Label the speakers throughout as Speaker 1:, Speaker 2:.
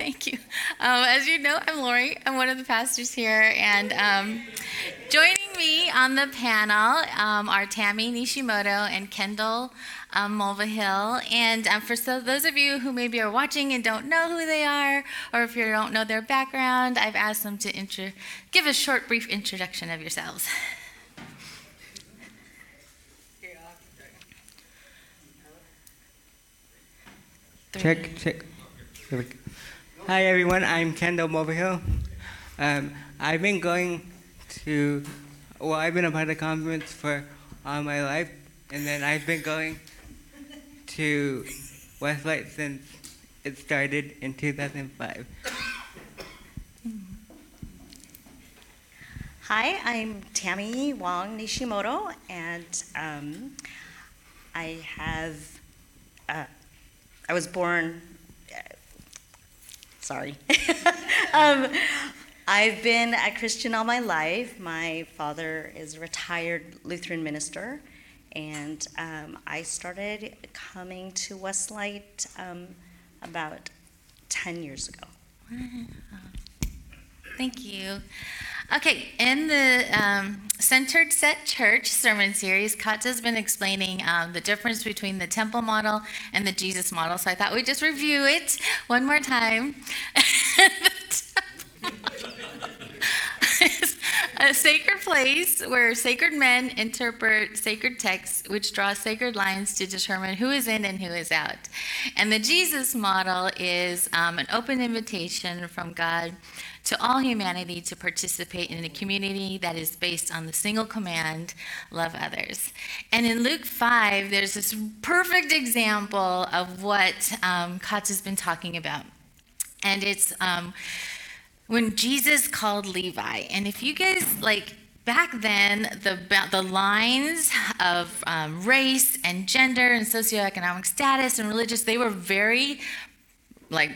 Speaker 1: Thank you. Um, as you know, I'm Lori. I'm one of the pastors here, and um, joining me on the panel um, are Tammy Nishimoto and Kendall um, Mulvihill. And um, for so, those of you who maybe are watching and don't know who they are, or if you don't know their background, I've asked them to intro- give a short, brief introduction of yourselves.
Speaker 2: Check, check. Hi everyone, I'm Kendall Mulvihill. Um, I've been going to, well, I've been a part of the conference for all my life, and then I've been going to Westlight since it started in 2005.
Speaker 3: Hi, I'm Tammy Wong Nishimoto, and um, I have, uh, I was born, sorry. um, I've been a Christian all my life. My father is a retired Lutheran minister, and um, I started coming to Westlight um, about 10 years ago.
Speaker 1: Thank you. Okay, in the um, Centered Set Church sermon series, Katja's been explaining um, the difference between the temple model and the Jesus model. So I thought we'd just review it one more time. a sacred place where sacred men interpret sacred texts, which draw sacred lines to determine who is in and who is out. And the Jesus model is um, an open invitation from God to all humanity to participate in a community that is based on the single command love others. And in Luke 5, there's this perfect example of what um, Katja's been talking about. And it's um, when Jesus called Levi. And if you guys like, back then the the lines of um, race and gender and socioeconomic status and religious they were very like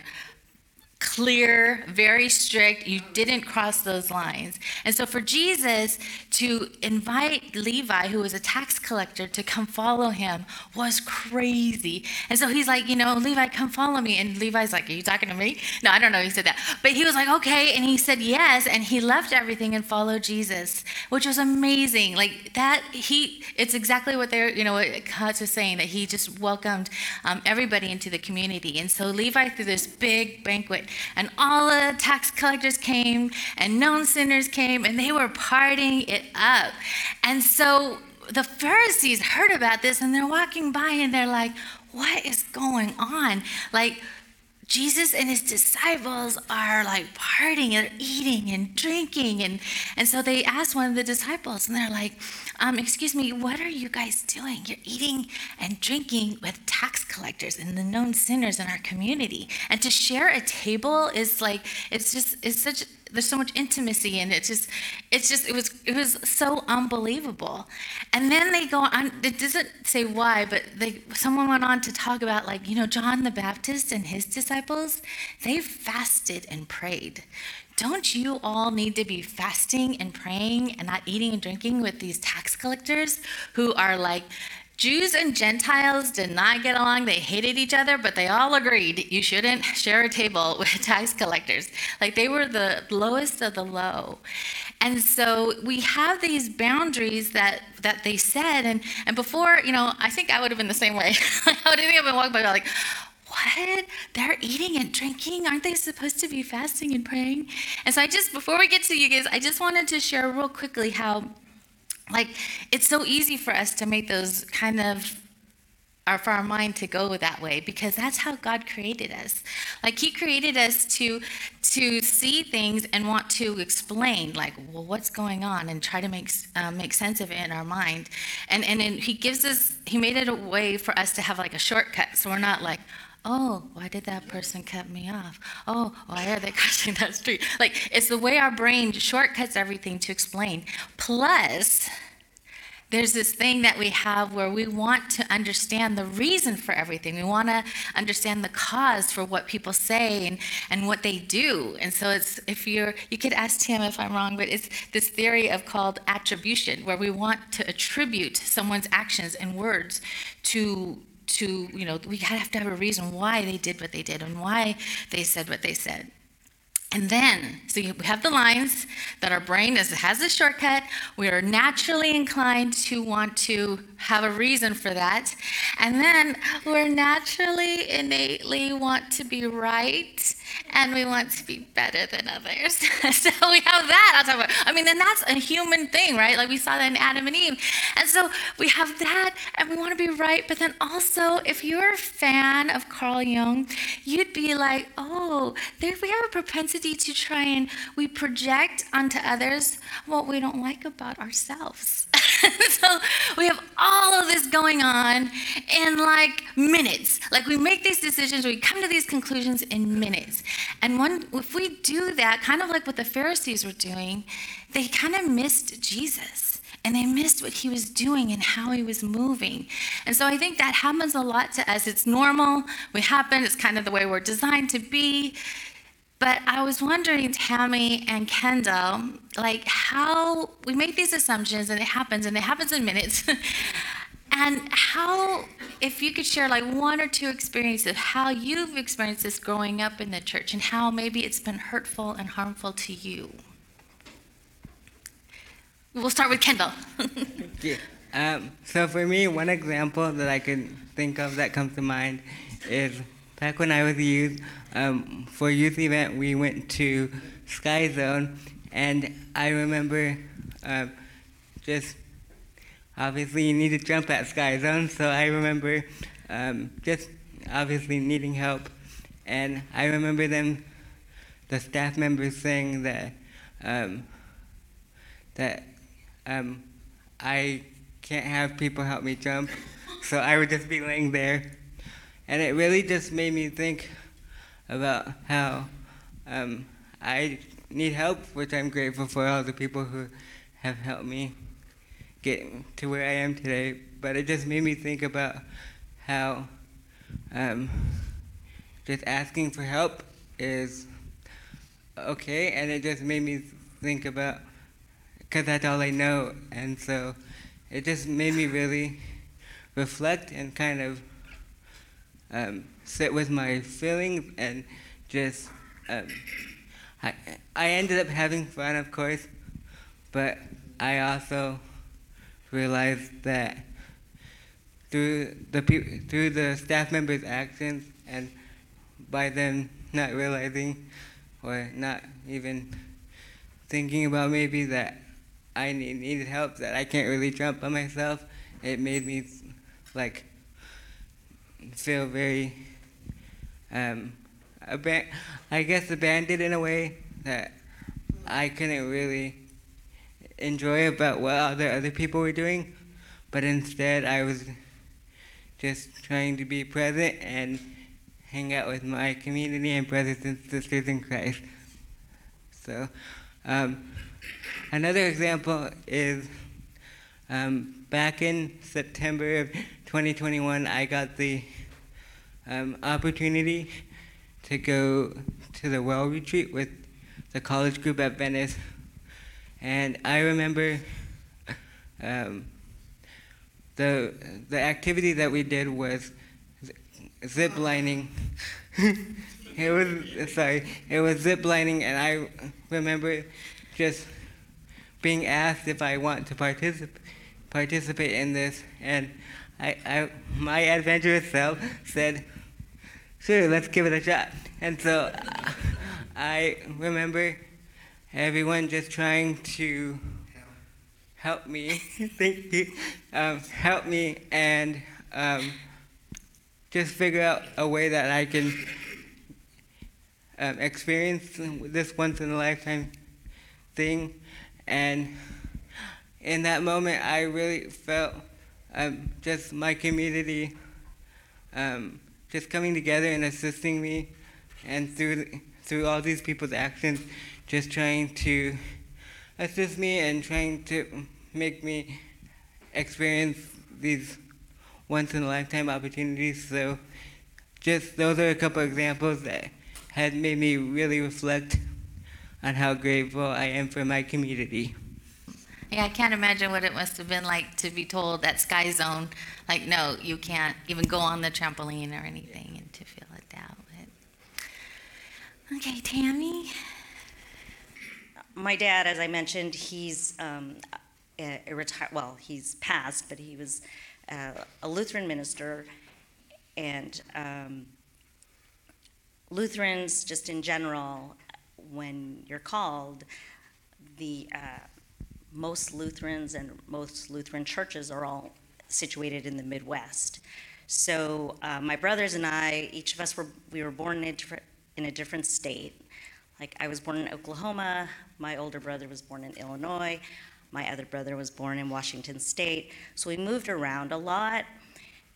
Speaker 1: clear, very strict. You didn't cross those lines. And so for Jesus to invite Levi, who was a tax collector, to come follow him was crazy. And so he's like, you know, Levi, come follow me. And Levi's like, Are you talking to me? No, I don't know. He said that. But he was like, Okay. And he said yes. And he left everything and followed Jesus, which was amazing. Like that, he, it's exactly what they're, you know, what Katz was saying, that he just welcomed um, everybody into the community. And so Levi threw this big banquet and all the tax collectors came and known sinners came and they were partying it up. And so the Pharisees heard about this and they're walking by and they're like, what is going on? Like, Jesus and his disciples are like partying, they're eating and drinking. And, and so they ask one of the disciples, and they're like, um, Excuse me, what are you guys doing? You're eating and drinking with tax collectors and the known sinners in our community. And to share a table is like, it's just, it's such, there's so much intimacy and it's just it's just it was it was so unbelievable. And then they go on it doesn't say why but they someone went on to talk about like you know john the baptist and his disciples they fasted and prayed. Don't you all need to be fasting and praying and not eating and drinking with these tax collectors who are like Jews and Gentiles did not get along. They hated each other, but they all agreed you shouldn't share a table with tax collectors. Like they were the lowest of the low. And so we have these boundaries that that they said and and before, you know, I think I would have been the same way. I would have been walking by like what? They're eating and drinking? Aren't they supposed to be fasting and praying? And so I just, before we get to you guys, I just wanted to share real quickly how like it's so easy for us to make those kind of or for our mind to go that way because that's how God created us. Like He created us to to see things and want to explain, like, well, what's going on, and try to make uh, make sense of it in our mind. And and He gives us He made it a way for us to have like a shortcut, so we're not like. Oh, why did that person cut me off? Oh, why are they crossing that street? Like, it's the way our brain shortcuts everything to explain. Plus, there's this thing that we have where we want to understand the reason for everything. We want to understand the cause for what people say and, and what they do. And so it's if you're you could ask Tim if I'm wrong, but it's this theory of called attribution, where we want to attribute someone's actions and words to to, you know, we have to have a reason why they did what they did and why they said what they said. And then, so we have the lines that our brain is, has a shortcut. We are naturally inclined to want to have a reason for that. And then we're naturally, innately want to be right and we want to be better than others. so we have that on top of it. I mean, and that's a human thing, right? Like we saw that in Adam and Eve. And so we have that and we want to be right. But then also, if you're a fan of Carl Jung, you'd be like, oh, there we have a propensity to try and we project onto others what we don't like about ourselves. so we have all of this going on in like minutes. Like we make these decisions, we come to these conclusions in minutes. And when, if we do that, kind of like what the Pharisees were doing, they kind of missed Jesus and they missed what he was doing and how he was moving. And so I think that happens a lot to us. It's normal, we happen, it's kind of the way we're designed to be. But I was wondering, Tammy and Kendall, like how we make these assumptions and it happens and it happens in minutes. and how, if you could share like one or two experiences of how you've experienced this growing up in the church and how maybe it's been hurtful and harmful to you. We'll start with Kendall.
Speaker 2: Um, so for me, one example that I can think of that comes to mind is back when I was a youth, um, for youth event, we went to Sky Zone, and I remember uh, just obviously you need to jump at Sky Zone, so I remember um, just obviously needing help, and I remember them, the staff members saying that um, that um, I can't have people help me jump, so I would just be laying there, and it really just made me think about how um, I need help, which I'm grateful for all the people who have helped me get to where I am today. But it just made me think about how um, just asking for help is okay, and it just made me think about because that's all I know, and so it just made me really reflect and kind of um, sit with my feelings and just um, I, I ended up having fun of course but I also realized that through the through the staff members actions and by them not realizing or not even thinking about maybe that I need, needed help that I can't really jump by myself it made me like feel very um, aban- I guess abandoned in a way that I couldn't really enjoy about what other other people were doing, but instead I was just trying to be present and hang out with my community and brothers and sisters in Christ. So, um, another example is um, back in September of 2021, I got the um, opportunity to go to the well retreat with the college group at Venice. And I remember um, the, the activity that we did was zip lining. it was, sorry, it was zip lining, and I remember just being asked if I want to particip- participate in this. And I, I, my adventurous self said, sure, let's give it a shot. And so I remember everyone just trying to help me, thank you, um, help me and um, just figure out a way that I can um, experience this once in a lifetime thing. And in that moment, I really felt um, just my community um, just coming together and assisting me, and through through all these people's actions, just trying to assist me and trying to make me experience these once in a lifetime opportunities. So, just those are a couple examples that had made me really reflect on how grateful I am for my community.
Speaker 1: Yeah, I can't imagine what it must have been like to be told at Sky Zone, like, no, you can't even go on the trampoline or anything, and to feel it out. But. Okay, Tammy.
Speaker 3: My dad, as I mentioned, he's um, a, a retired, well, he's passed, but he was uh, a Lutheran minister. And um, Lutherans, just in general, when you're called, the uh, most Lutherans and most Lutheran churches are all situated in the Midwest. So uh, my brothers and I, each of us were we were born in a different, in a different state. Like I was born in Oklahoma, my older brother was born in Illinois, my other brother was born in Washington State. So we moved around a lot.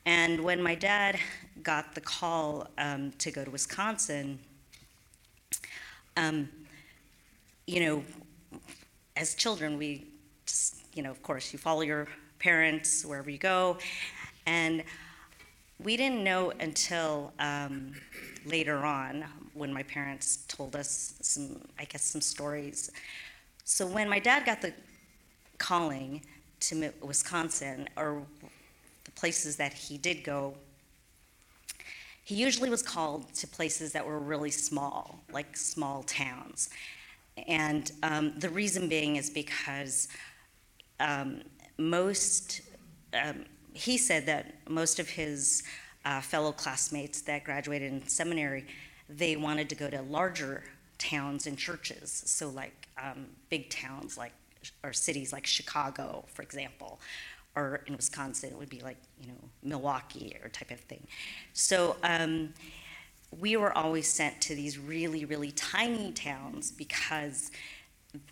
Speaker 3: And when my dad got the call um, to go to Wisconsin, um, you know, as children, we, just, you know, of course, you follow your parents wherever you go. And we didn't know until um, later on when my parents told us some, I guess, some stories. So when my dad got the calling to Wisconsin, or the places that he did go, he usually was called to places that were really small, like small towns. And um, the reason being is because um, most, um, he said that most of his uh, fellow classmates that graduated in seminary, they wanted to go to larger towns and churches. So, like um, big towns, like or cities like Chicago, for example, or in Wisconsin, it would be like you know Milwaukee or type of thing. So um, we were always sent to these really, really tiny towns because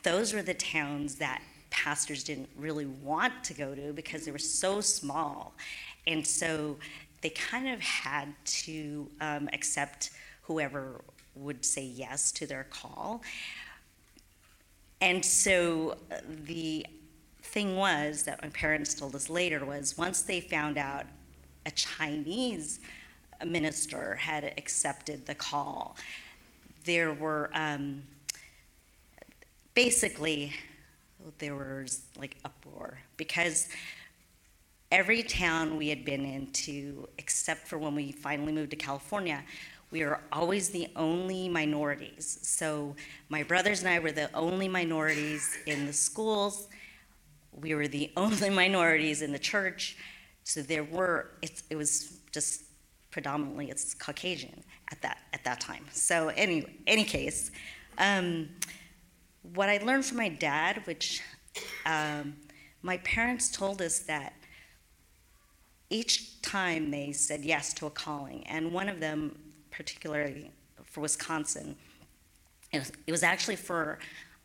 Speaker 3: those were the towns that pastors didn't really want to go to because they were so small. And so they kind of had to um, accept whoever would say yes to their call. And so uh, the thing was that my parents told us later was once they found out a Chinese minister had accepted the call. There were um, basically there was like uproar because every town we had been into, except for when we finally moved to California, we were always the only minorities. So my brothers and I were the only minorities in the schools. We were the only minorities in the church. So there were, it, it was just predominantly it's Caucasian at that at that time. So any any case, um, what I learned from my dad, which um, my parents told us that each time they said yes to a calling, and one of them particularly for Wisconsin, it was, it was actually for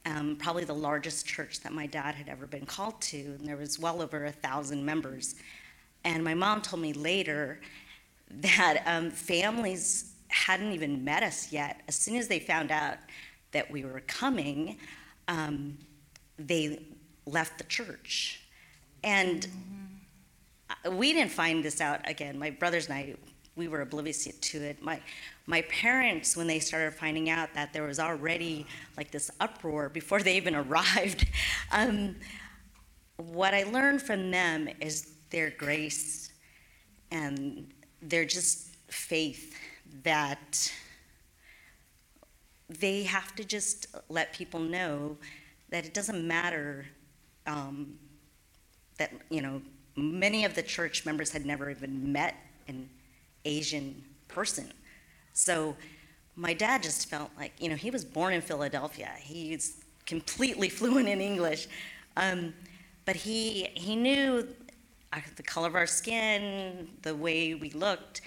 Speaker 3: um, probably the largest church that my dad had ever been called to, and there was well over a thousand members. And my mom told me later that um, families hadn't even met us yet. As soon as they found out that we were coming, um, they left the church. And we didn't find this out again. My brothers and I, we were oblivious to it. My, my parents, when they started finding out that there was already like this uproar before they even arrived, um, what I learned from them is their grace and they're just faith that they have to just let people know that it doesn't matter um, that you know many of the church members had never even met an asian person. So my dad just felt like you know he was born in philadelphia. He's completely fluent in english. Um, but he he knew the color of our skin, the way we looked,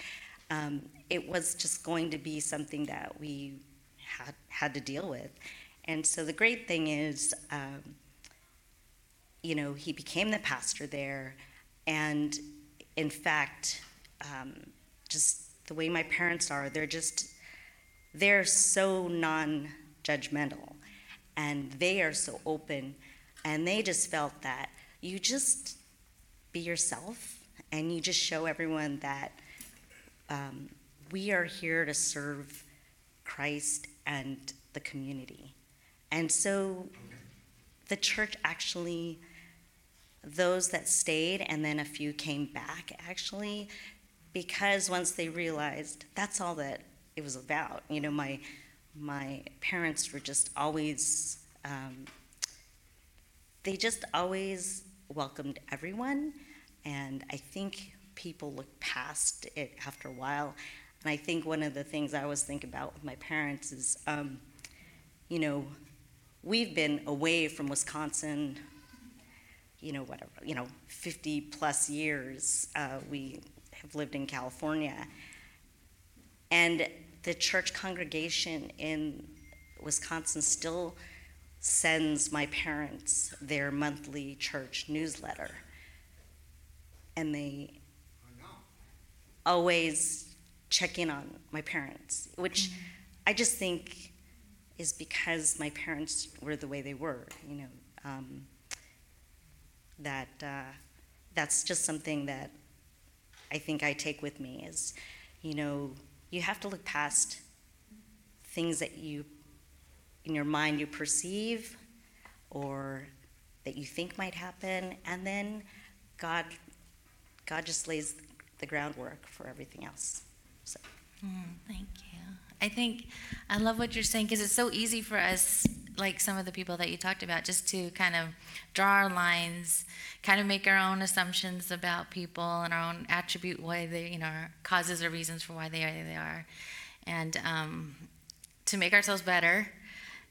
Speaker 3: um, it was just going to be something that we had, had to deal with. And so the great thing is, um, you know, he became the pastor there. And in fact, um, just the way my parents are, they're just, they're so non judgmental and they are so open. And they just felt that you just be yourself and you just show everyone that um, we are here to serve Christ and the community. And so the church actually those that stayed, and then a few came back actually, because once they realized that's all that it was about. You know, my my parents were just always um, they just always welcomed everyone, and I think people look past it after a while. And I think one of the things I always think about with my parents is, um, you know, we've been away from Wisconsin, you know, whatever, you know, 50 plus years. Uh, we have lived in California. And the church congregation in Wisconsin still sends my parents their monthly church newsletter. And they always check in on my parents, which I just think is because my parents were the way they were, you know. Um, that uh, that's just something that I think I take with me is, you know, you have to look past things that you, in your mind, you perceive or that you think might happen, and then God, God just lays the groundwork for everything else. So.
Speaker 1: Mm, thank you. I think I love what you're saying because it's so easy for us, like some of the people that you talked about, just to kind of draw our lines, kind of make our own assumptions about people and our own attribute why they, you know, causes or reasons for why they are they are, and um, to make ourselves better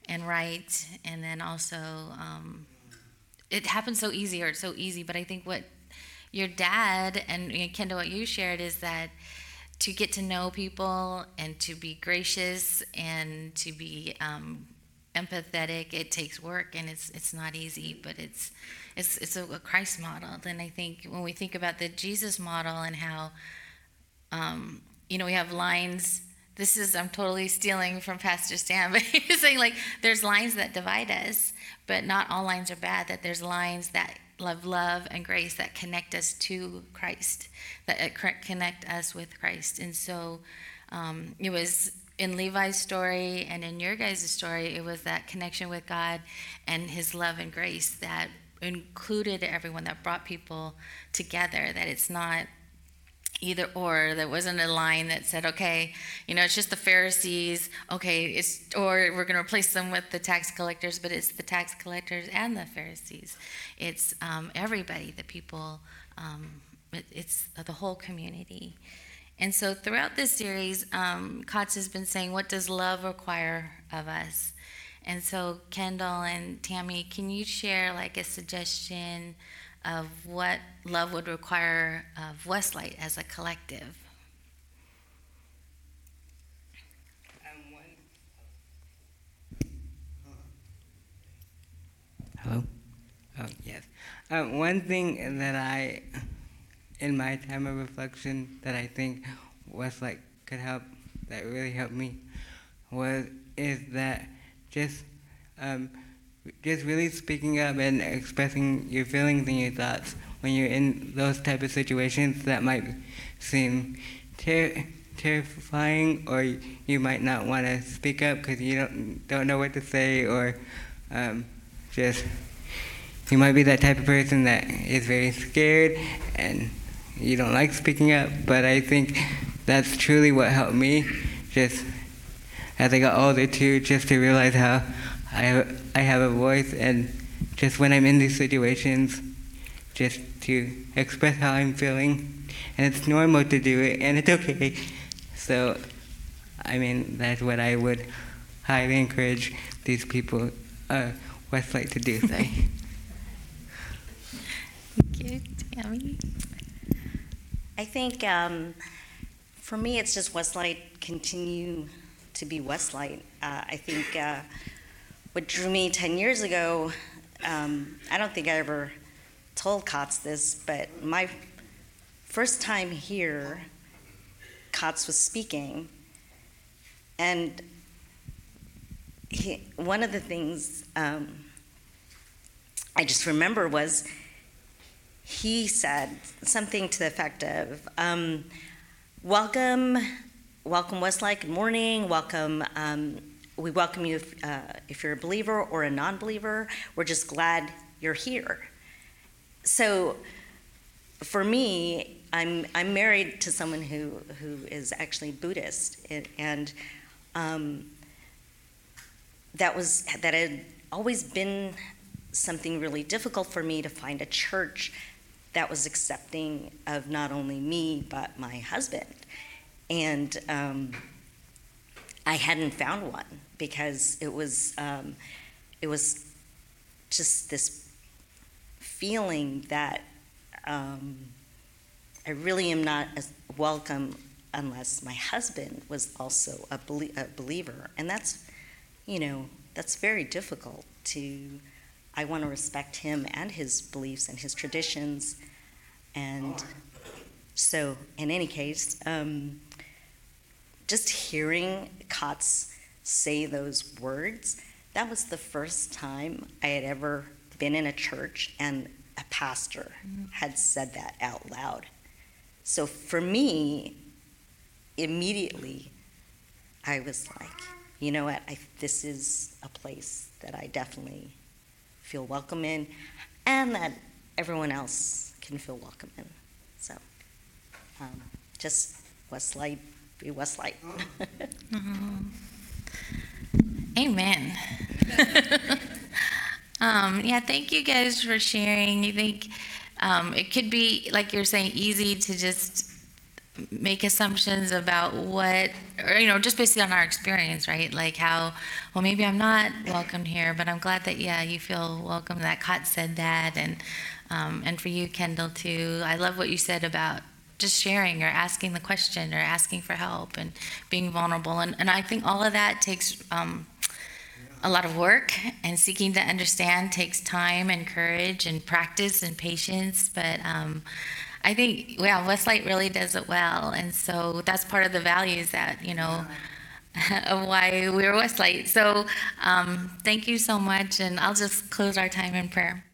Speaker 1: and right, and then also um, it happens so easy or it's so easy. But I think what your dad and Kendall, what you shared is that to get to know people and to be gracious and to be um, empathetic, it takes work and it's it's not easy, but it's it's it's a, Christ model. And I think when we think about the Jesus model and how um, you know we have lines. This is I'm totally stealing from Pastor Stan, but he's saying like there's lines that divide us, but not all lines are bad. That there's lines that love love and grace that connect us to Christ, that connect us with Christ. And so um, it was in Levi's story and in your guys' story, it was that connection with God and his love and grace that included everyone, that brought people together, that it's not either or. There wasn't a line that said okay you know it's just the pharisees okay it's or we're going to replace them with the tax collectors but it's the tax collectors and the pharisees. It's um, everybody the people um, it, it's the whole community. And so throughout this series um, Kotz has been saying what does love require of us? And so kendall and tammy can you share like a suggestion of what love would require of Westlight as a collective.
Speaker 2: Hello? Oh, yes. Um, one thing that I, in my time of reflection, that I think Westlight could help, that really helped me, was is that just um, just really speaking up and expressing your feelings and your thoughts when you're in those type of situations that might seem ter- terrifying or you might not want to speak up because you don't don't know what to say or um, just you might be that type of person that is very scared and you don't like speaking up but i think that's truly what helped me just as i got older too just to realize how I, I have a voice, and just when I'm in these situations, just to express how I'm feeling. And it's normal to do it, and it's okay. So, I mean, that's what I would highly encourage these people, uh, Westlight, to do. Say. Thank
Speaker 1: you, Tammy.
Speaker 3: I think um, for me, it's just Westlight continue to be Westlight. Uh, I think. Uh, what drew me 10 years ago, um, I don't think I ever told Kotz this, but my first time here, Kotz was speaking, and he, one of the things um, I just remember was he said something to the effect of, um, "Welcome, welcome Westlake. Good morning. Welcome." We welcome you if, uh, if you're a believer or a non believer. We're just glad you're here. so for me, I'm, I'm married to someone who, who is actually Buddhist, and, and um, that was that had always been something really difficult for me to find a church that was accepting of not only me but my husband, and um, I hadn't found one because it was um, it was just this feeling that um, I really am not as welcome unless my husband was also a, belie- a believer, and that's you know that's very difficult to. I want to respect him and his beliefs and his traditions, and so in any case, um, just hearing Kotz say those words, that was the first time I had ever been in a church and a pastor had said that out loud. So for me, immediately, I was like, you know what, I, this is a place that I definitely feel welcome in and that everyone else can feel welcome in. So um, just Westlight, be Westlight.
Speaker 1: Amen. um, yeah, thank you guys for sharing. I think um, it could be, like you're saying, easy to just make assumptions about what, or, you know, just based on our experience, right? Like how, well, maybe I'm not welcome here, but I'm glad that, yeah, you feel welcome. That Cot said that. And, um, and for you, Kendall, too. I love what you said about just sharing or asking the question or asking for help and being vulnerable. And, and I think all of that takes um, a lot of work and seeking to understand takes time and courage and practice and patience. But um, I think, yeah, Westlight really does it well. And so that's part of the values that, you know, of why we're Westlight. So um, thank you so much. And I'll just close our time in prayer.